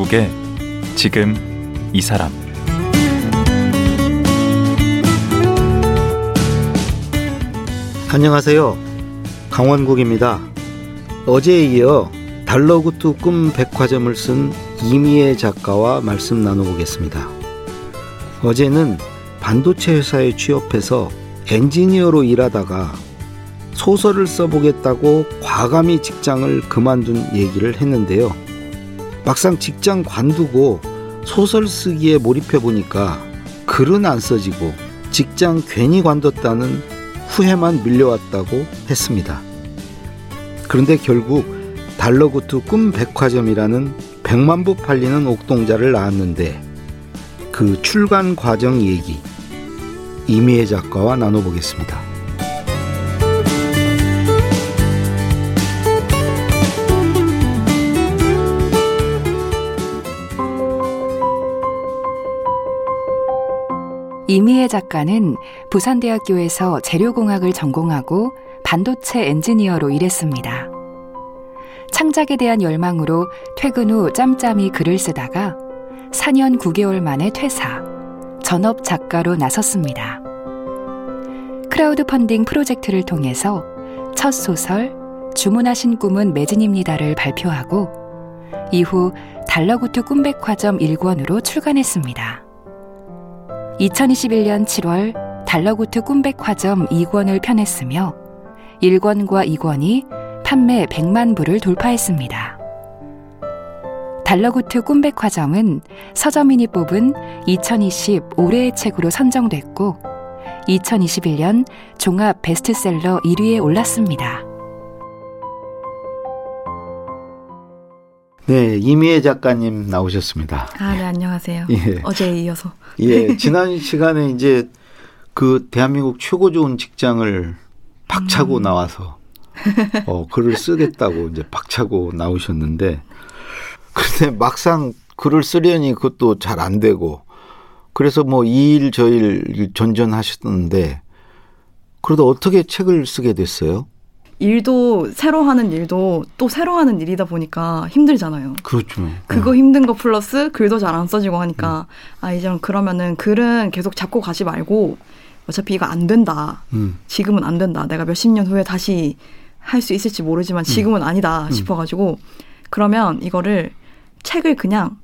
강원국의 지금 이 사람 안녕하세요. 강원국입니다. 어제에 이어 달러구트 꿈 백화점을 쓴 이미애 작가와 말씀 나눠보겠습니다. 어제는 반도체 회사에 취업해서 엔지니어로 일하다가 소설을 써보겠다고 과감히 직장을 그만둔 얘기를 했는데요. 막상 직장 관두고 소설 쓰기에 몰입해 보니까 글은 안 써지고 직장 괜히 관뒀다는 후회만 밀려왔다고 했습니다. 그런데 결국 달러구트 꿈 백화점이라는 100만 부 팔리는 옥동자를 낳았는데 그 출간 과정 얘기 이미애 작가와 나눠보겠습니다. 이미애 작가는 부산대학교에서 재료공학을 전공하고 반도체 엔지니어로 일했습니다. 창작에 대한 열망으로 퇴근 후 짬짬이 글을 쓰다가 4년 9개월 만에 퇴사, 전업 작가로 나섰습니다. 크라우드 펀딩 프로젝트를 통해서 첫 소설 주문하신 꿈은 매진입니다를 발표하고 이후 달러구트 꿈백화점 1권으로 출간했습니다. 2021년 7월 달러구트 꿈백화점 2권을 펴냈으며 1권과 2권이 판매 100만 부를 돌파했습니다. 달러구트 꿈백화점은 서점인이 뽑은 2020 올해의 책으로 선정됐고 2021년 종합 베스트셀러 1위에 올랐습니다. 네, 이미애 작가님 나오셨습니다. 아, 네, 안녕하세요. 예. 어제에 이어서. 예, 지난 시간에 이제 그 대한민국 최고 좋은 직장을 박차고 음. 나와서 어, 글을 쓰겠다고 이제 박차고 나오셨는데 근데 막상 글을 쓰려니 그것도 잘 안 되고 그래서 뭐 이 일 저 일 전전하셨는데 그래도 어떻게 책을 쓰게 됐어요? 일도 새로 하는 일도 또 새로 하는 일이다 보니까 힘들잖아요. 그렇죠. 그거 네. 힘든 거 플러스 글도 잘 안 써지고 하니까 음. 아 이제 그러면은 글은 계속 잡고 가지 말고 어차피 이거 안 된다. 음. 지금은 안 된다. 내가 몇십 년 후에 다시 할 수 있을지 모르지만 지금은 음. 아니다 음. 싶어가지고 그러면 이거를 책을 그냥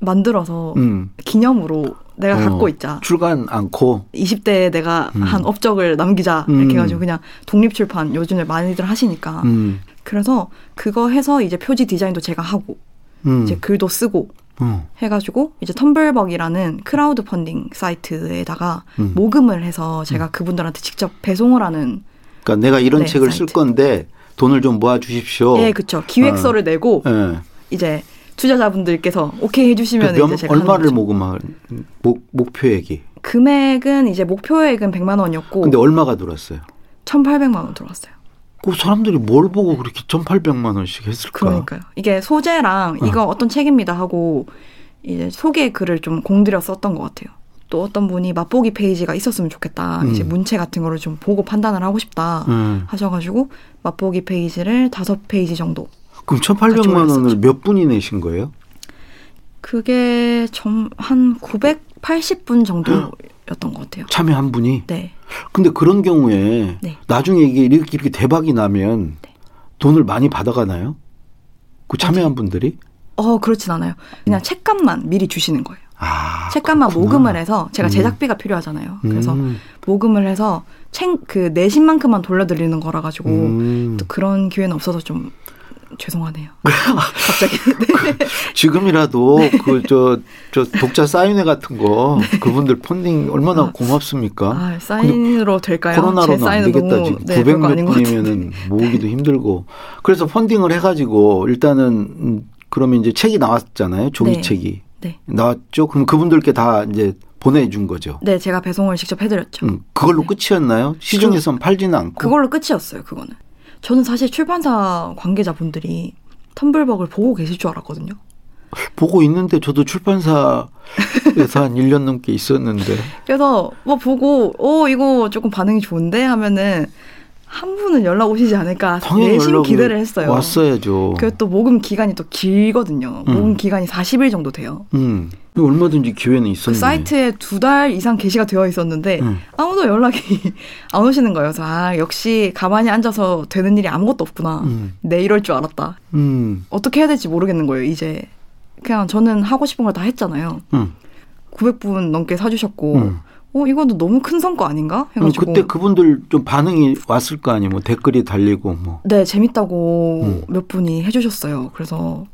만들어서 음. 기념으로 내가 어, 갖고 있자. 출간 않고 20대에 내가 음. 한 업적을 남기자 이렇게 음. 해가지고 그냥 독립 출판 요즘에 많이들 하시니까 음. 그래서 그거 해서 이제 표지 디자인도 제가 하고 음. 이제 글도 쓰고 어. 해가지고 이제 텀블벅이라는 크라우드 펀딩 사이트에다가 음. 모금을 해서 제가 음. 그분들한테 직접 배송을 하는. 그러니까 내가 이런 네, 책을 사이트. 쓸 건데 돈을 좀 모아 주십시오. 네, 그렇죠. 기획서를 어. 내고 네. 이제 투자자분들께서 오케이 해주시면 그 이제 제가 얼마를 모금할 목, 목표액이? 금액은 이제 목표액은 100만 원이었고. 근데 얼마가 들었어요? 1,800만 원 들어왔어요. 그 사람들이 뭘 보고 그렇게 1,800만 원씩 했을까? 그러니까요. 이게 소재랑 어. 이거 어떤 책입니다 하고 이제 소개 글을 좀 공들여 썼던 것 같아요. 또 어떤 분이 맛보기 페이지가 있었으면 좋겠다. 음. 이제 문체 같은 거를 좀 보고 판단을 하고 싶다 음. 하셔가지고 맛보기 페이지를 다섯 페이지 정도 그럼 1,800만 원을 몇 분이 내신 거예요? 그게 좀한 980분 정도였던 것 같아요. 참여 한 분이? 네. 근데 그런 경우에 네. 나중에 이게 이렇게, 이렇게 대박이 나면 네. 돈을 많이 받아가나요? 그 참여한 분들이? 어, 그렇진 않아요. 그냥 음. 책값만 미리 주시는 거예요. 아, 책값만 그렇구나. 모금을 해서 제가 음. 제작비가 음. 필요하잖아요. 그래서 음. 모금을 해서 책 그 내신 만큼만 돌려드리는 거라 가지고 음. 또 그런 기회는 없어서 좀 죄송하네요. 갑자기. 네. 그, 지금이라도 네. 그저 저 독자 사인회 같은 거 네. 그분들 펀딩 얼마나 아, 고맙습니까? 아, 사인으로 될까요? 코로나로는 안 되겠다 지금 네, 900몇 분이면은 모으기도 힘들고 그래서 펀딩을 해가지고 일단은 음, 그러면 이제 책이 나왔잖아요 종이책이 네. 네. 나왔죠. 그럼 그분들께 다 이제 보내준 거죠. 네, 제가 배송을 직접 해드렸죠. 음, 그걸로 끝이었나요? 시중에선 팔지는 않고. 그걸로 끝이었어요. 그거는. 저는 사실 출판사 관계자분들이 텀블벅을 보고 계실 줄 알았거든요. 보고 있는데 저도 출판사에서 한 1년 넘게 있었는데. 그래서 뭐 보고 어 이거 조금 반응이 좋은데 하면은 한 분은 연락 오시지 않을까 내심 기대를 했어요. 왔어야죠. 그리고 또 모금 기간이 또 길거든요. 음. 모금 기간이 40일 정도 돼요. 음. 얼마든지 기회는 그 있었는데. 사이트에 두 달 이상 게시가 되어 있었는데 음. 아무도 연락이 안 오시는 거예요. 그래서 아 역시 가만히 앉아서 되는 일이 아무것도 없구나. 음. 내 이럴 줄 알았다. 음. 어떻게 해야 될지 모르겠는 거예요. 이제 그냥 저는 하고 싶은 걸 다 했잖아요. 음. 900분 넘게 사주셨고 음. 어 이거도 너무 큰 성과 아닌가 해가지고 그때 그분들 좀 반응이 왔을 거 아니에요. 뭐 댓글이 달리고 뭐. 네 재밌다고 음. 몇 분이 해주셨어요. 그래서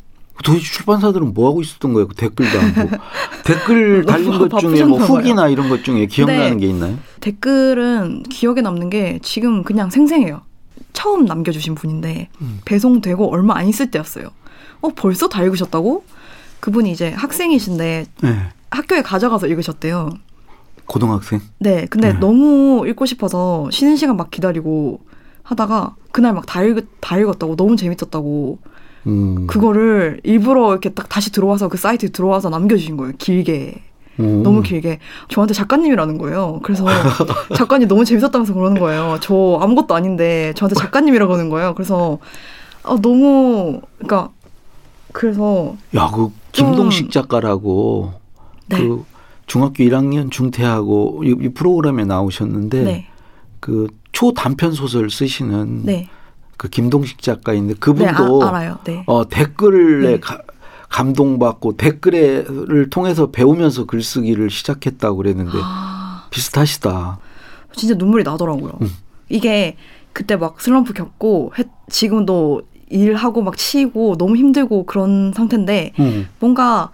도대체 출판사들은 뭐 하고 있었던 거예요? 그 댓글도 안 보고. 댓글 달린 것 중에 뭐. 후기나 이런 것 중에 기억나는 네. 게 있나요? 댓글은 기억에 남는 게 지금 그냥 생생해요. 처음 남겨주신 분인데 음. 배송되고 얼마 안 있을 때였어요. 어 벌써 다 읽으셨다고? 그분이 이제 학생이신데 네. 학교에 가져가서 읽으셨대요. 고등학생. 네, 근데 네. 너무 읽고 싶어서 쉬는 시간 막 기다리고 하다가 그날 막 다 읽, 다 읽었다고 너무 재밌었다고 음. 그거를 일부러 이렇게 딱 다시 들어와서 그 사이트에 들어와서 남겨주신 거예요. 길게. 음. 너무 길게. 저한테 작가님이라는 거예요. 그래서 작가님 너무 재밌었다면서 그러는 거예요. 저 아무것도 아닌데 저한테 작가님이라고 하는 거예요. 그래서 아, 너무, 그러니까, 그래서, 야, 그 김동식 작가라고 네. 그 중학교 1학년 중퇴하고 이, 이 프로그램에 나오셨는데 네. 그 초단편 소설 쓰시는 네. 그 김동식 작가인데 네, 그분도 아, 알아요. 네. 어, 댓글에 네. 가- 감동받고 댓글을 통해서 배우면서 글쓰기를 시작했다고 그랬는데 아, 비슷하시다. 진짜 눈물이 나더라고요. 음. 이게 그때 막 슬럼프 겪고 했- 지금도 일하고 막 치이고 너무 힘들고 그런 상태인데 응. 뭔가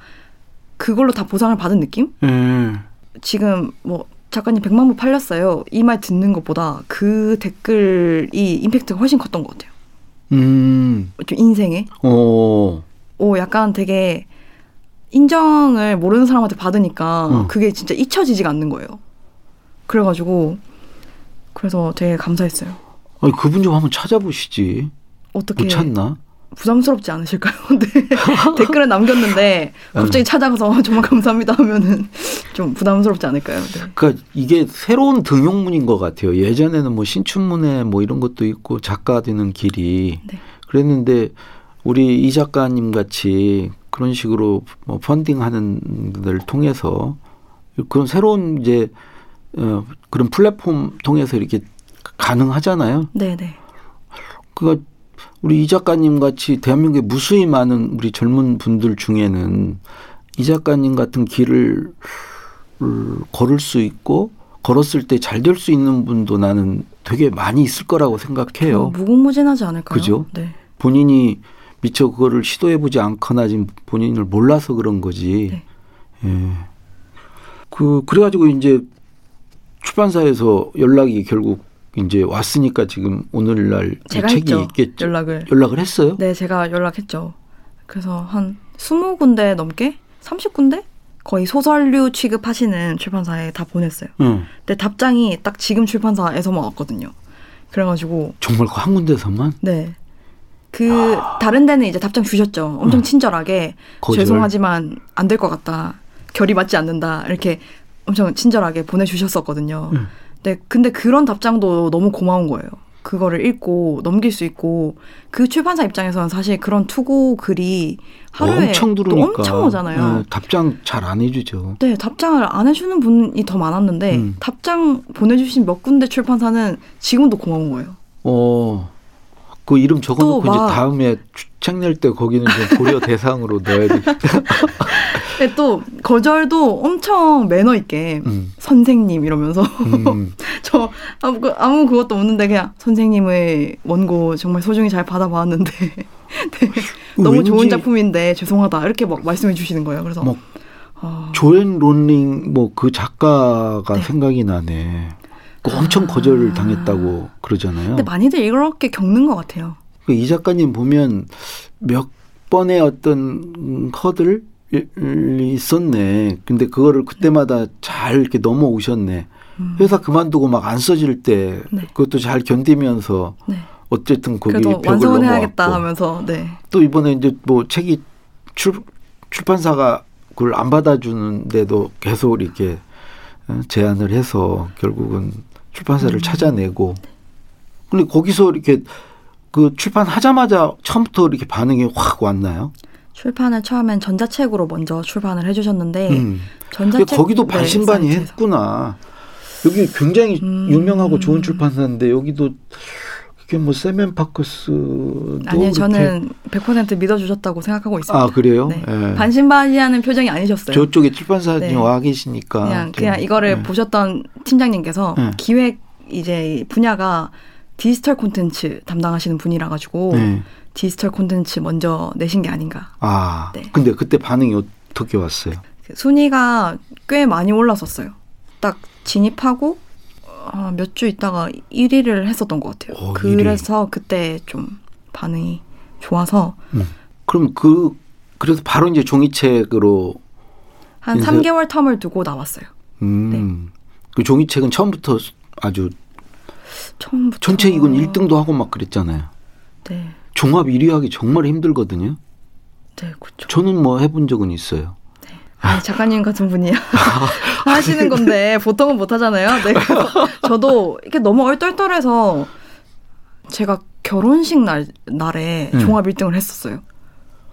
그걸로 다 보상을 받은 느낌? 예. 지금 뭐 작가님 100만 부 팔렸어요. 이 말 듣는 것보다 그 댓글이 임팩트가 훨씬 컸던 것 같아요. 음. 좀 인생에. 어. 오, 약간 되게 인정을 모르는 사람한테 받으니까 어. 그게 진짜 잊혀지지가 않는 거예요. 그래가지고 그래서 되게 감사했어요. 아니 그분 좀 한번 찾아보시지. 어떻게 못 찾나? 부담스럽지 않으실까요? 네. 댓글을 남겼는데 갑자기 찾아가서 정말 감사합니다 하면은 좀 부담스럽지 않을까요? 네. 그러니까 이게 새로운 등용문인 것 같아요. 예전에는 뭐 신춘문예 뭐 이런 것도 있고 작가 되는 길이 네. 그랬는데 우리 이 작가님 같이 그런 식으로 뭐 펀딩하는 들 통해서 그런 새로운 이제 어, 그런 플랫폼 통해서 이렇게 가능하잖아요. 네네. 그니까 우리 이 작가님 같이 대한민국에 무수히 많은 우리 젊은 분들 중에는 이 작가님 같은 길을 을 걸을 수 있고 걸었을 때 잘 될 수 있는 분도 나는 되게 많이 있을 거라고 생각해요. 어, 무궁무진하지 않을까요? 그죠? 네. 본인이 미처 그거를 시도해보지 않거나 지금 본인을 몰라서 그런 거지. 네. 예. 그 그래가지고 이제 출판사에서 연락이 결국 이제 왔으니까 지금 오늘날 이 제가 책이 했죠. 있겠죠. 연락을. 연락을 했어요? 네, 제가 연락했죠. 그래서 한 20군데 넘게? 30군데? 거의 소설류 취급하시는 출판사에 다 보냈어요. 응. 근데 답장이 딱 지금 출판사에서만 왔거든요. 그래가지고, 정말 그 한 군데서만 네. 그, 다른 데는 이제 답장 주셨죠. 엄청 응. 친절하게. 거절. 죄송하지만 안 될 것 같다. 결이 맞지 않는다. 이렇게 엄청 친절하게 보내주셨었거든요. 응. 네, 근데 그런 답장도 너무 고마운 거예요. 그거를 읽고 넘길 수 있고 그 출판사 입장에서는 사실 그런 투고 글이 하루에 엄청 또 들으니까 엄청 오잖아요. 예, 답장 잘 안 해주죠. 네, 답장을 안 해주는 분이 더 많았는데 음. 답장 보내주신 몇 군데 출판사는 지금도 고마운 거예요. 어. 그 이름 적어놓고 또 이제 막- 다음에 책 낼 때 거기는 좀 고려 대상으로 넣어야 돼. 근데 또 거절도 엄청 매너 있게 음. 선생님 이러면서 음. 저 아무, 그- 아무 그것도 없는데 그냥 선생님의 원고 정말 소중히 잘 받아봤는데 네, 너무 좋은 작품인데 죄송하다 이렇게 막 말씀해 주시는 거예요. 그래서 뭐 아, 조앤 론링 뭐 그 작가가 네. 생각이 나네. 그 엄청 아. 거절 당했다고 그러잖아요. 근데 많이들 이렇게 겪는 것 같아요. 그이 작가님 보면 몇 번의 어떤 허들 이 있었네. 근데 그거를 그때마다 잘 이렇게 넘어오셨네. 음. 회사 그만두고 막 안 써질 때 네. 그것도 잘 견디면서 네. 어쨌든 거기 벽을 완성은 해야겠다 넘어왔고 하면서 네. 또 이번에 이제 뭐 책이 출, 출판사가 그걸 안 받아주는데도 계속 이렇게 어, 제안을 해서 결국은 출판사를 음. 찾아내고 근데 거기서 이렇게 그 출판하자마자 처음부터 이렇게 반응이 확 왔나요? 출판을 처음엔 전자책으로 먼저 출판을 해주셨는데 음. 전자책 거기도 네, 반신반의. 했구나. 여기 굉장히 음. 유명하고 좋은 출판사인데 여기도 이게 뭐 세멘파크스도 아니요, 저는 100% 믿어주셨다고 생각하고 있습니다. 아 그래요? 네. 예. 반신반의하는 표정이 아니셨어요. 저쪽에 출판사님 네. 와 계시니까 그냥 좀, 그냥 이거를 예. 보셨던 팀장님께서 네. 기획 이제 분야가 디지털 콘텐츠 담당하시는 분이라 가지고 네. 디지털 콘텐츠 먼저 내신 게 아닌가. 아 네. 근데 그때 반응이 어떻게 왔어요? 순위가 꽤 많이 올랐었어요. 딱 진입하고 어, 몇주 있다가 1위를 했었던 것 같아요. 어, 그래서 그때 좀 반응이 좋아서 그럼 그 그래서 바로 이제 종이책으로 한 인쇄- 3개월 텀을 두고 나왔어요. 음. 네. 그 종이책은 처음부터 아주 처음부터 전체 이건 1등도 하고 막 그랬잖아요. 네, 종합 1위 하기 정말 힘들거든요. 네, 그렇죠. 저는 뭐 해본 적은 있어요. 아, 작가님 같은 분이 하시는 건데 보통은 못 하잖아요. 네, 저도 이게 너무 얼떨떨해서 제가 결혼식 날 날에 음. 종합 1등을 했었어요.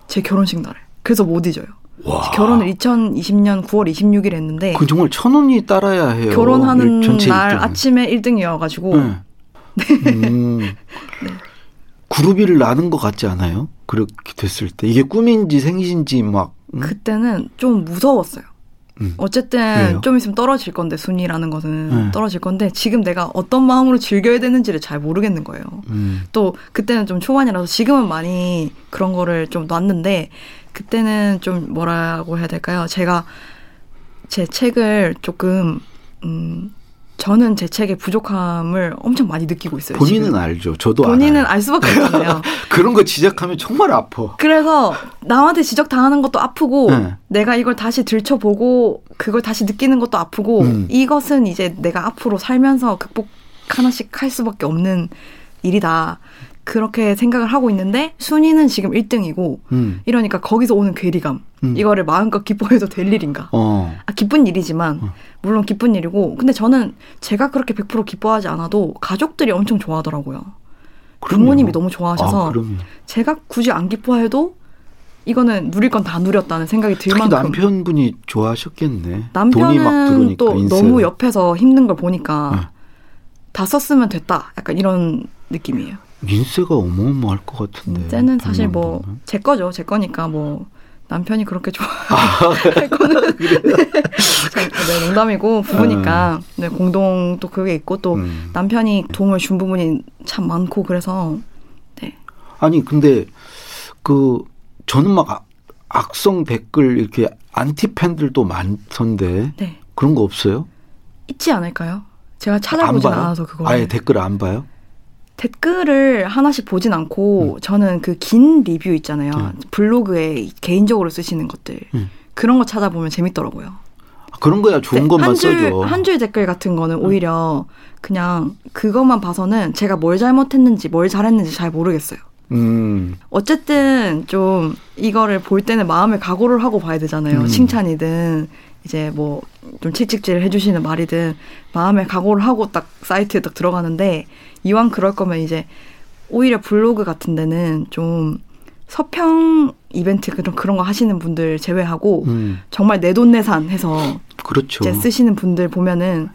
제 결혼식 날에. 그래서 못 잊어요. 와. 결혼을 2020년 9월 26일 했는데 그건 정말 천 원이 따라야 해요. 결혼하는 날 일등은. 아침에 1등이어가지고 네. 음. 그룹이를 나는 것 같지 않아요? 그렇게 됐을 때 이게 꿈인지 생신지 막 음? 그때는 좀 무서웠어요. 음. 어쨌든 왜요? 좀 있으면 떨어질 건데 순위라는 것은 네. 떨어질 건데 지금 내가 어떤 마음으로 즐겨야 되는지를 잘 모르겠는 거예요. 음. 또 그때는 좀 초반이라서 지금은 많이 그런 거를 좀 놨는데 그때는 좀 뭐라고 해야 될까요? 제가 제 책을 조금 음 저는 제 책의 부족함을 엄청 많이 느끼고 있어요. 본인은 지금. 알죠. 저도 본인은 알아요. 알 수밖에 없잖아요. 그런 거 지적하면 정말 아파. 그래서 남한테 지적 당하는 것도 아프고 네. 내가 이걸 다시 들춰보고 그걸 다시 느끼는 것도 아프고 음. 이것은 이제 내가 앞으로 살면서 극복 하나씩 할 수밖에 없는 일이다. 그렇게 생각을 하고 있는데 순위는 지금 1등이고 음. 이러니까 거기서 오는 괴리감 음. 이거를 마음껏 기뻐해도 될 일인가? 어. 아, 기쁜 일이지만 어. 물론 기쁜 일이고 근데 저는 제가 그렇게 100% 기뻐하지 않아도 가족들이 엄청 좋아하더라고요. 그럼요. 부모님이 너무 좋아하셔서 아. 제가 굳이 안 기뻐해도 이거는 누릴 건 다 누렸다는 생각이 들 만큼 남편분이 좋아하셨겠네. 돈이 막 남편은 들어오니까 또 인쇄를. 너무 옆에서 힘든 걸 보니까 네. 다 썼으면 됐다 약간 이런 느낌이에요. 인쇄가 어마어마할 것 같은데. 인제는 사실 돈만 뭐. 제 거죠 제 거니까 뭐 남편이 그렇게 아, 좋아할 거는 네, 네, 농담이고 부부니까 네, 공동 또 그게 있고 또 음. 남편이 도움을 준 부분이 참 많고 그래서 네 아니 근데 그 저는 막 악- 악성 댓글 이렇게 안티 팬들도 많던데 네. 그런 거 없어요? 있지 않을까요? 제가 안 찾아보진? 않아서 그걸 아예 댓글 안 봐요? 댓글을 하나씩 보진 않고 저는 그 긴 리뷰 있잖아요. 음. 블로그에 개인적으로 쓰시는 것들 음. 그런 거 찾아보면 재밌더라고요. 아, 그런 거야 좋은 것만 한 줄, 써줘. 한줄 댓글 같은 거는 오히려 그냥 그것만 봐서는 제가 뭘 잘못했는지 뭘 잘했는지 잘 모르겠어요. 음. 어쨌든 좀 이거를 볼 때는 마음의 각오를 하고 봐야 되잖아요. 음. 칭찬이든 이제 뭐 좀 채찍질 해주시는 말이든 마음의 각오를 하고 딱 사이트에 딱 들어가는데 이왕 그럴 거면 이제 오히려 블로그 같은 데는 좀 서평 이벤트 그런 그런 거 하시는 분들 제외하고 음. 정말 내돈내산 해서 그렇죠. 이제 쓰시는 분들 보면은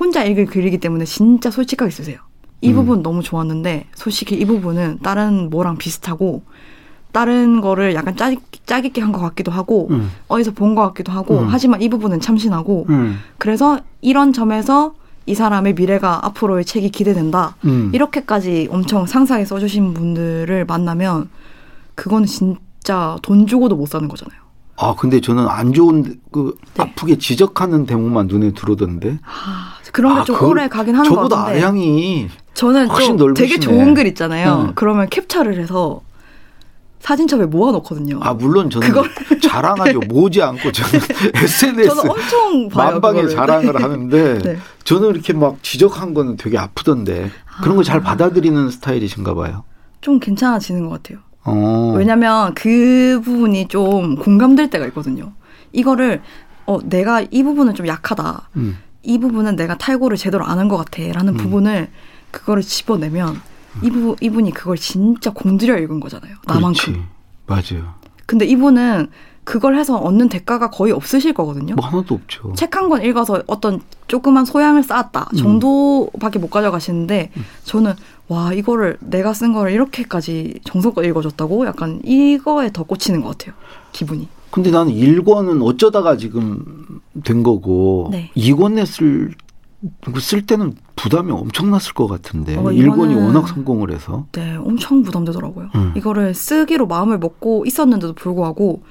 혼자 읽을 글이기 때문에 진짜 솔직하게 쓰세요. 이 음. 부분 너무 좋았는데 솔직히 이 부분은 다른 뭐랑 비슷하고 다른 거를 약간 짜, 짜깁게 한 것 같기도 하고 음. 어디서 본 것 같기도 하고 음. 하지만 이 부분은 참신하고 음. 그래서 이런 점에서 이 사람의 미래가 앞으로의 책이 기대된다. 음. 이렇게까지 엄청 상세하게 써주신 분들을 만나면 그거는 진짜 돈 주고도 못 사는 거잖아요. 아 근데 저는 안 좋은 그 네. 아프게 지적하는 대목만 눈에 들어오던데. 아, 그런 게 아, 좀 그- 오래 가긴 하는 것 저보다 같은데. 아량이 저는 훨씬 좀 되게 넓으시네. 좋은 글 있잖아요. 네. 그러면 캡처를 해서 사진첩에 모아놓거든요. 아 물론 저는 그걸- 자랑하죠. 모지 않고 저는 SNS 저는 엄청 봐요. 만방에 그거를. 자랑을 하는데 네. 저는 이렇게 막 지적한 거는 되게 아프던데 그런 걸잘 받아들이는 스타일이신가 봐요. 좀 괜찮아지는 것 같아요. 어. 왜냐면 그 부분이 좀 공감될 때가 있거든요. 이거를 어 내가 이 부분은 좀 약하다. 음. 이 부분은 내가 탈고를 제대로 안 한 것 같아라는 음. 부분을 그거를 집어내면 이분 이분이 그걸 진짜 공들여 읽은 거잖아요. 나만큼. 그렇지. 맞아요. 근데 이분은 그걸 해서 얻는 대가가 거의 없으실 거거든요. 뭐 하나도 없죠. 책 한 권 읽어서 어떤 조그만 소양을 쌓았다 음. 정도밖에 못 가져가시는데 저는 와 이거를 내가 쓴 거를 이렇게까지 정성껏 읽어줬다고 약간 이거에 더 꽂히는 것 같아요 기분이 근데 나는 1권은 어쩌다가 지금 된 거고 네. 2권 냈을 쓸 때는 부담이 엄청났을 것 같은데 어, 1권이 이거는- 워낙 성공을 해서 네 엄청 부담되더라고요 음. 이거를 쓰기로 마음을 먹고 있었는데도 불구하고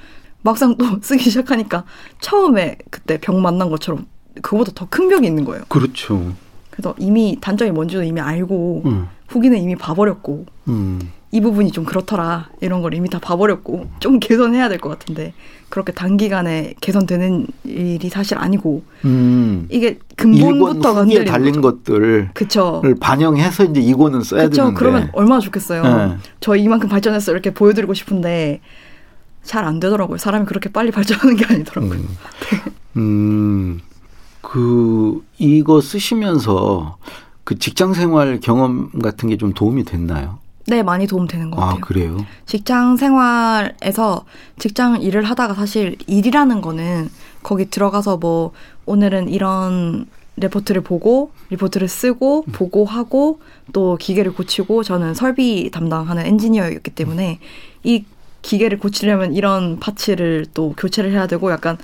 막상 또 쓰기 시작하니까 처음에 그때 벽 만난 것처럼 그거보다 더 큰 벽이 있는 거예요 그렇죠. 그래서 이미 단점이 뭔지도 이미 알고 음. 후기는 이미 봐버렸고 음. 이 부분이 좀 그렇더라 이런 걸 이미 다 봐버렸고 좀 개선해야 될 것 같은데 그렇게 단기간에 개선되는 일이 사실 아니고 음. 이게 1권 근본부터 건드리는 달린. 것들을 그쵸 반영해서 이제 2권은 써야 그쵸 되는데 그러면 얼마나 좋겠어요 네. 저 이만큼 발전했어 이렇게 보여드리고 싶은데 잘 안 되더라고요 사람이 그렇게 빨리 발전하는 게 아니더라고요 음. 음. 그 이거 쓰시면서 그 직장 생활 경험 같은 게 좀 도움이 됐나요? 네 많이 도움되는 것 아, 같아요 그래요. 직장 생활에서 직장 일을 하다가 사실 일이라는 거는 거기 들어가서 뭐 오늘은 이런 레포트를 보고 리포트를 쓰고 보고하고 또 기계를 고치고 저는 설비 담당하는 엔지니어였기 때문에 이 기계를 고치려면 이런 parts를 또 교체를 해야 되고 약간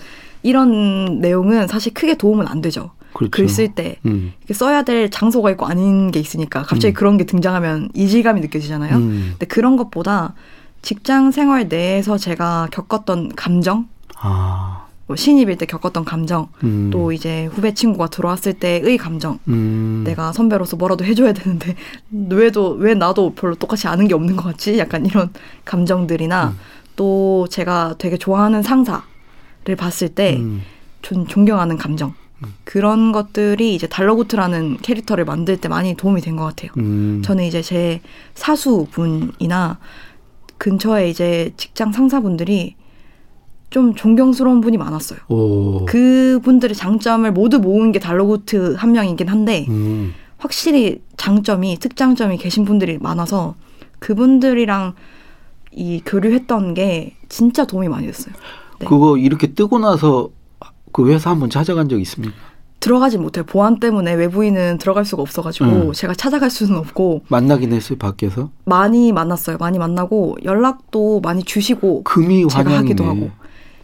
이런 내용은 사실 크게 도움은 안 되죠. 그렇죠. 글쓸 때 음. 써야 될 장소가 있고 아닌 게 있으니까 갑자기 음. 그런 게 등장하면 이질감이 느껴지잖아요. 음. 근데 그런 것보다 직장 생활 내에서 제가 겪었던 감정, 아. 뭐 신입일 때 겪었던 감정, 음. 또 이제 후배 친구가 들어왔을 때의 감정, 음. 내가 선배로서 뭐라도 해줘야 되는데 왜도 왜 나도 별로 똑같이 아는 게 없는 것 같지? 약간 이런 감정들이나 음. 또 제가 되게 좋아하는 상사를 봤을 때 음. 전 존경하는 감정. 그런 것들이 이제 달러구트라는 캐릭터를 만들 때 많이 도움이 된 것 같아요. 음. 저는 이제 제 사수분이나 근처에 이제 직장 상사분들이 좀 존경스러운 분이 많았어요. 오. 그분들의 장점을 모두 모은 게 달러구트 한 명이긴 한데 음. 확실히 장점이 특장점이 계신 분들이 많아서 그분들이랑 이 교류했던 게 진짜 도움이 많이 됐어요. 네. 그거 이렇게 뜨고 나서 그 회사 한번 찾아간 적 있습니까? 들어가지 못해요. 보안 때문에 외부인은 들어갈 수가 없어가지고 음. 제가 찾아갈 수는 없고 만나긴 했어요 밖에서. 많이 만났어요. 많이 만나고 연락도 많이 주시고 금이 제가 하기도 환영이네. 하고.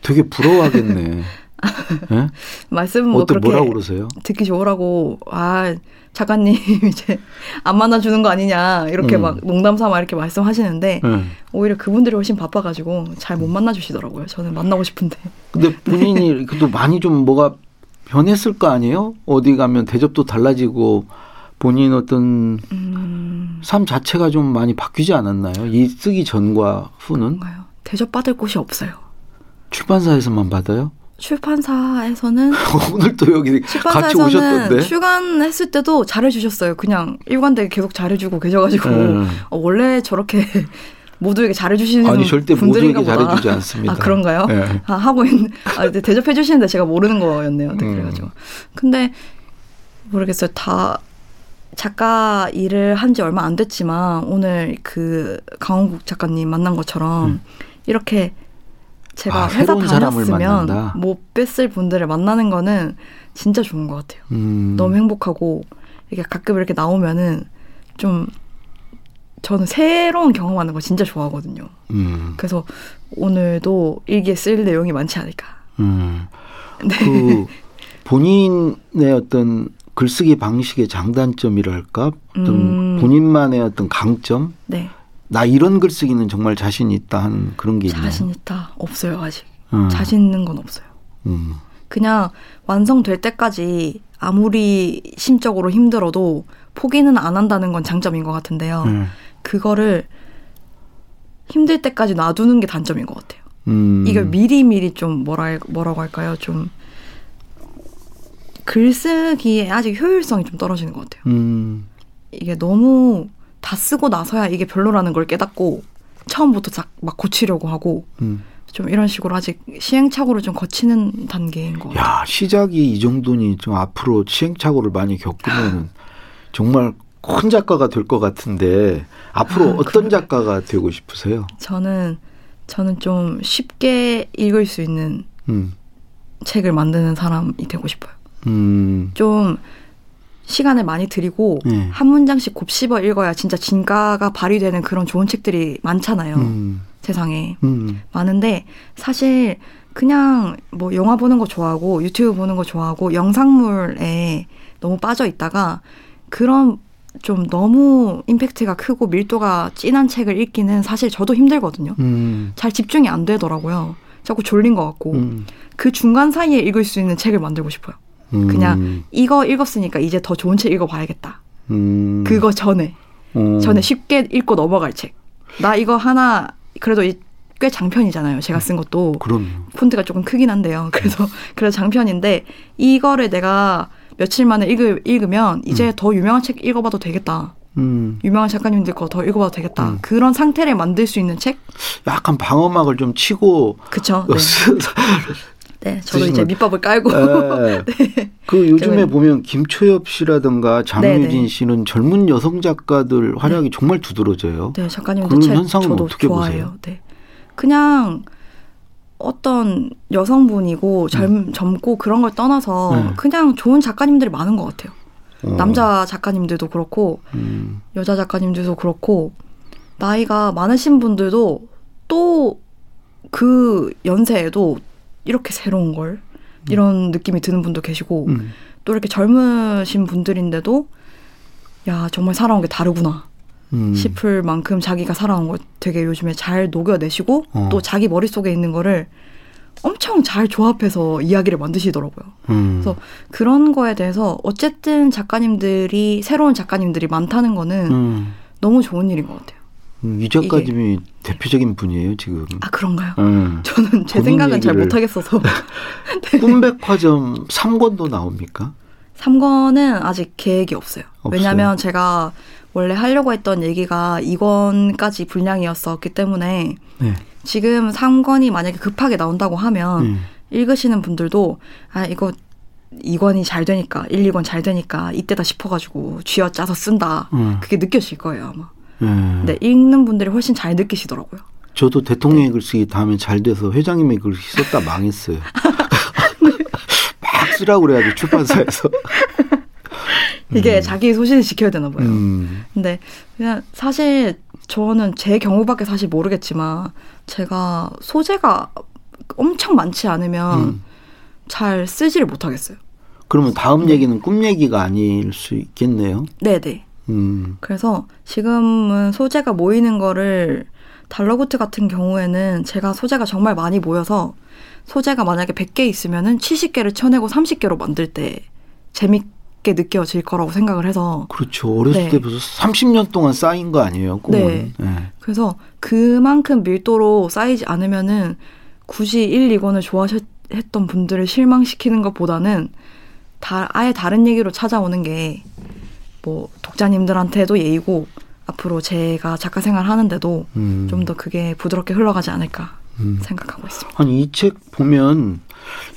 되게 부러워하겠네. 예? 말씀 뭐 그렇게 뭐라고 그러세요? 듣기 좋으라고 아 작가님 이제 안 만나주는 거 아니냐 이렇게 음. 막 농담삼아 이렇게 말씀하시는데 예. 오히려 그분들이 훨씬 바빠가지고 잘 못 만나주시더라고요. 저는 만나고 싶은데 근데 본인이 그래도 많이 좀 뭐가 변했을 거 아니에요? 어디 가면 대접도 달라지고 본인 어떤 음, 삶 자체가 좀 많이 바뀌지 않았나요? 이 쓰기 전과 후는 뭔가요? 대접 받을 곳이 없어요. 출판사에서만 받아요? 출판사에서는 오늘 또 여기 같이 출판사에서는 오셨던데. 출간했을 때도 잘해주셨어요. 그냥 일관되게 계속 잘해주고 계셔가지고 음. 어, 원래 저렇게 모두에게 잘해주시는 아니 절대 분들인가 모두에게 보다. 잘해주지 않습니다. 아 그런가요? 예. 아, 하고 있는 아, 대접해 주시는데 제가 모르는 거였네요. 네, 음. 그래가지고 근데 모르겠어요. 다 작가 일을 한 지 얼마 안 됐지만 오늘 그 강원국 작가님 만난 것처럼 음. 이렇게 제가 아, 회사 다녔으면? 못 뵀을 분들을 만나는 거는 진짜 좋은 것 같아요. 음. 너무 행복하고 이게 가끔 이렇게 나오면은 좀 저는 새로운 경험하는 거 진짜 좋아하거든요. 음. 그래서 오늘도 일기에 쓸 내용이 많지 않을까. 음. 네. 그 본인의 어떤 글쓰기 방식의 장단점이랄까, 어떤 음. 본인만의 어떤 강점, 네. 나 이런 글쓰기는 정말 자신 있다 하는 그런 게 있나요? 자신 있다. 없어요, 아직. 음. 자신 있는 건 없어요. 음. 그냥 완성될 때까지 아무리 심적으로 힘들어도 포기는 안 한다는 건 장점인 것 같은데요. 음. 그거를 힘들 때까지 놔두는 게 단점인 것 같아요. 음. 이걸 미리 미리 좀 뭐라, 뭐라고 할까요? 좀 글쓰기에 아직 효율성이 좀 떨어지는 것 같아요. 음. 이게 너무 다 쓰고 나서야 이게 별로라는 걸 깨닫고 처음부터 작- 막 고치려고 하고 음. 좀 이런 식으로 아직 시행착오를 좀 거치는 단계인 것 같아요. 야 시작이 이 정도니 좀 앞으로 시행착오를 많이 겪으면은 정말 큰 작가가 될 것 같은데 앞으로 아, 어떤 작가가 되고 싶으세요? 저는 저는 좀 쉽게 읽을 수 있는 음. 책을 만드는 사람이 되고 싶어요. 음. 좀 시간을 많이 들이고 네. 한 문장씩 곱씹어 읽어야 진짜 진가가 발휘되는 그런 좋은 책들이 많잖아요. 음. 세상에 음. 많은데 사실 그냥 뭐 영화 보는 거 좋아하고 유튜브 보는 거 좋아하고 영상물에 너무 빠져 있다가 그런 좀 너무 임팩트가 크고 밀도가 진한 책을 읽기는 사실 저도 힘들거든요. 음. 잘 집중이 안 되더라고요. 자꾸 졸린 것 같고 음. 그 중간 사이에 읽을 수 있는 책을 만들고 싶어요. 음. 그냥 이거 읽었으니까 이제 더 좋은 책 읽어봐야겠다. 음. 그거 전에 어. 전에 쉽게 읽고 넘어갈 책. 나 이거 하나 그래도 이- 꽤 장편이잖아요. 제가 쓴 것도 그럼 폰트가 조금 크긴 한데요. 그래서 그래서 장편인데 이거를 내가 며칠 만에 읽으, 읽으 면 이제 더 유명한 책 읽어봐도 되겠다. 음. 유명한 작가님들 거 더 읽어봐도 되겠다. 음. 그런 상태를 만들 수 있는 책? 약간 방어막을 좀 치고 그쵸. 네. 네, 저도 이제 거- 밑밥을 깔고. 네. 그 요즘에 제가- 보면 김초엽 씨라든가 장유진 네네. 씨는 젊은 여성 작가들 활약이 정말 두드러져요. 네, 작가님들 그런 책 현상은 저도 어떻게 좋아해요. 보세요? 네. 그냥 어떤 여성분이고 젊, 젊고 그런 걸 떠나서 음. 네. 그냥 좋은 작가님들이 많은 것 같아요. 어. 남자 작가님들도 그렇고 음. 여자 작가님들도 그렇고 나이가 많으신 분들도 또 그 연세에도 이렇게 새로운 걸 이런 느낌이 드는 분도 계시고 음. 또 이렇게 젊으신 분들인데도 야 정말 살아온 게 다르구나 음. 싶을 만큼 자기가 살아온 걸 되게 요즘에 잘 녹여내시고 어. 또 자기 머릿속에 있는 거를 엄청 잘 조합해서 이야기를 만드시더라고요. 음. 그래서 그런 거에 대해서 어쨌든 작가님들이 새로운 작가님들이 많다는 거는 음. 너무 좋은 일인 것 같아요. 음, 이 작가님이 대표적인 분이에요 지금. 아 그런가요? 음. 저는 제 생각은 잘 못하겠어서 꿈백화점 3권도 나옵니까? 3권은 아직 계획이 없어요. 없어요? 왜냐하면 제가 원래 하려고 했던 얘기가 2권까지 분량이었었기 때문에 네. 지금 3권이 만약에 급하게 나온다고 하면 음. 읽으시는 분들도 아 이거 2권이 잘 되니까 1, 2권 잘 되니까 이때다 싶어가지고 쥐어짜서 쓴다. 음. 그게 느껴질 거예요 아마. 네. 근데 읽는 분들이 훨씬 잘 느끼시더라고요. 저도 대통령의 글쓰기 다음에 잘 돼서 회장님의 글쓰기 썼다 망했어요. 막 쓰라고 그래가지고 출판사에서. 이게 자기 소신을 지켜야 되나 봐요. 음. 근데 그냥 사실 저는 제 경우밖에 사실 모르겠지만 제가 소재가 엄청 많지 않으면 음. 잘 쓰지를 못하겠어요. 그러면 다음 얘기는 꿈 얘기가 아닐 수 있겠네요. 네네. 음. 그래서 지금은 소재가 모이는 거를 달러구트 같은 경우에는 제가 소재가 정말 많이 모여서 소재가 만약에 100개 있으면은 70개를 쳐내고 30개로 만들 때 재밌게 느껴질 거라고 생각을 해서 그렇죠. 어렸을 네. 때 벌써 30년 동안 쌓인 거 아니에요, 꿈은. 네. 네. 그래서 그만큼 밀도로 쌓이지 않으면은 굳이 1, 2권을 좋아했던 분들을 실망시키는 것보다는 다 아예 다른 얘기로 찾아오는 게 뭐 독자님들한테도 예의고 앞으로 제가 작가 생활 하는데도 음. 좀더 그게 부드럽게 흘러가지 않을까 음. 생각하고 있습니다. 아니 이 책 보면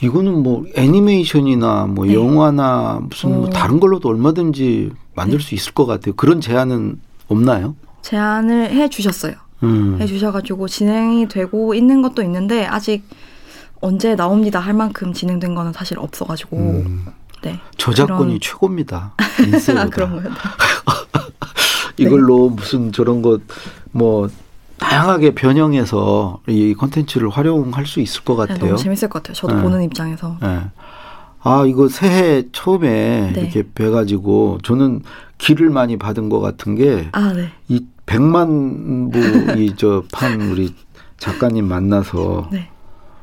이거는 뭐 애니메이션이나 뭐 네. 영화나 무슨 뭐 어. 다른 걸로도 얼마든지 만들 네. 수 있을 것 같아요. 그런 제안은 없나요? 제안을 해 주셨어요. 음. 해 주셔가지고 진행이 되고 있는 것도 있는데 아직 언제 나옵니다 할 만큼 진행된 거는 사실 없어가지고 음. 네 저작권이 그런- 최고입니다. 인쇄보다. 아, 그런 거요. 이걸로 무슨 저런 것 뭐 다양하게 변형해서 이 컨텐츠를 활용할 수 있을 것 네, 같아요. 너무 재밌을 것 같아요. 저도 네. 보는 입장에서. 예. 아, 이거 새해 처음에 네. 이렇게 뵈가지고 저는 기를 많이 받은 것 같은 게 아, 네. 이 백만 부이 저 판 우리 작가님 만나서 네.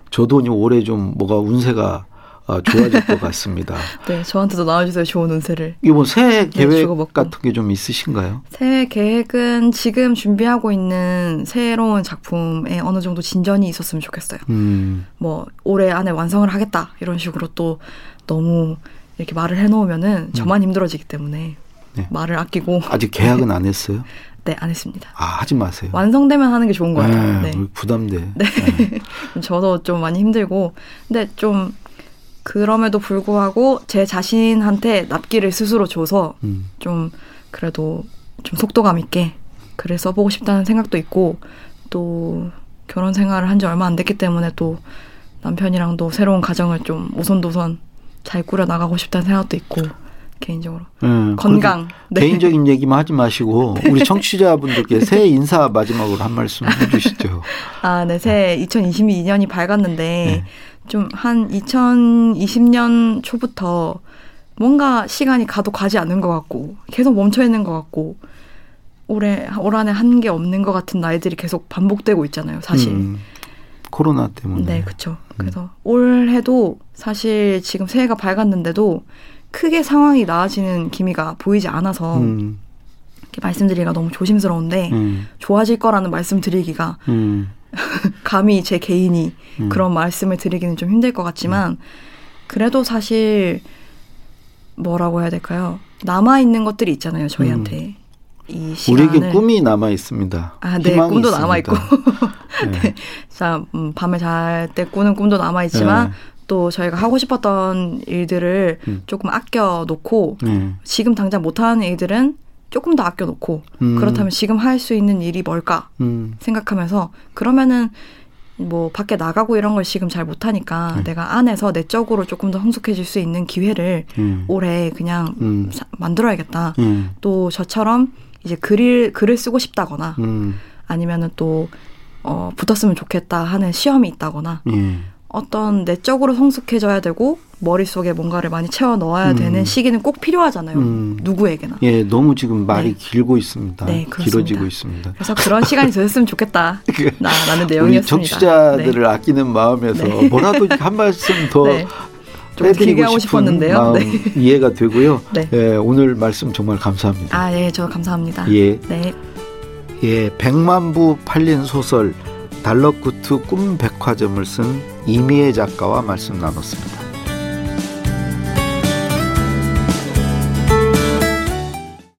저도 이제 올해 좀 뭐가 운세가 아, 좋아질 것 같습니다. 네, 저한테도 나와주세요. 좋은 운세를. 이번 새해 네, 계획 주고받고. 같은 게 좀 있으신가요? 새해 계획은 지금 준비하고 있는 새로운 작품에 어느 정도 진전이 있었으면 좋겠어요. 음, 뭐 올해 안에 완성을 하겠다 이런 식으로 또 너무 이렇게 말을 해놓으면은 저만 힘들어지기 때문에 음. 네. 말을 아끼고 아직 계약은 안 했어요? 네 안 했습니다. 아, 하지 마세요. 완성되면 하는 게 좋은 것 같아요. 네, 네. 부담돼. 네. 저도 좀 많이 힘들고 근데 좀 그럼에도 불구하고 제 자신한테 납기를 스스로 줘서 음, 좀 그래도 좀 속도감 있게 글을 써보고 싶다는 생각도 있고 또 결혼 생활을 한 지 얼마 안 됐기 때문에 또 남편이랑도 새로운 가정을 좀 오손도손 잘 꾸려 나가고 싶다는 생각도 있고 개인적으로 네, 건강 네. 개인적인 얘기만 하지 마시고 우리 청취자분들께 새해 인사 마지막으로 한 말씀 해주시죠. 아, 네, 새해 2022년이 밝았는데 네. 좀 한 2020년 초부터 뭔가 시간이 가도 가지 않는 것 같고 계속 멈춰 있는 것 같고 올해 올 한해 한 게 없는 것 같은 나이들이 계속 반복되고 있잖아요, 사실. 음, 코로나 때문에. 네, 그렇죠. 음. 그래서 올해도 사실 지금 새해가 밝았는데도 크게 상황이 나아지는 기미가 보이지 않아서 음. 이렇게 말씀드리기가 너무 조심스러운데 음. 좋아질 거라는 말씀드리기가 음. 감히 제 개인이 음. 그런 말씀을 드리기는 좀 힘들 것 같지만 그래도 사실 뭐라고 해야 될까요? 남아 있는 것들이 있잖아요, 저희한테. 이 우리에게 꿈이 남아 있습니다. 아, 네, 꿈도 남아 있고. 네. 자, 음, 밤에 잘 때 꾸는 꿈도 남아 있지만 네. 또 저희가 하고 싶었던 일들을 음. 조금 아껴 놓고 네. 지금 당장 못하는 일들은 조금 더 아껴 놓고 음. 그렇다면 지금 할 수 있는 일이 뭘까 음. 생각하면서 그러면은 뭐 밖에 나가고 이런 걸 지금 잘 못하니까 네. 내가 안에서 내적으로 조금 더 성숙해질 수 있는 기회를 음. 올해 그냥 음. 사, 만들어야겠다. 음. 또 저처럼 이제 글을 글을 쓰고 싶다거나 음. 아니면은 또 어, 붙었으면 좋겠다 하는 시험이 있다거나 예. 어떤 내적으로 성숙해져야 되고 머릿속에 뭔가를 많이 채워 넣어야 음. 되는 시기는 꼭 필요하잖아요. 음. 누구에게나. 예, 너무 지금 말이 네. 길고 있습니다. 네, 길어지고 있습니다. 그래서 그런 시간이 되셨으면 좋겠다. 그 나, 라는 내용이었습니다. 청취자들을 네. 아끼는 마음에서 네. 뭐라도 한 말씀 더 네. 좀 길게 하고 싶었는데요. 네. 이해가 되고요. 네. 예, 오늘 말씀 정말 감사합니다. 아, 예, 저 감사합니다. 예. 네. 예, 백만 부 팔린 소설 달러쿠트 꿈 백화점을 쓴 이미애 작가와 말씀 나눴습니다.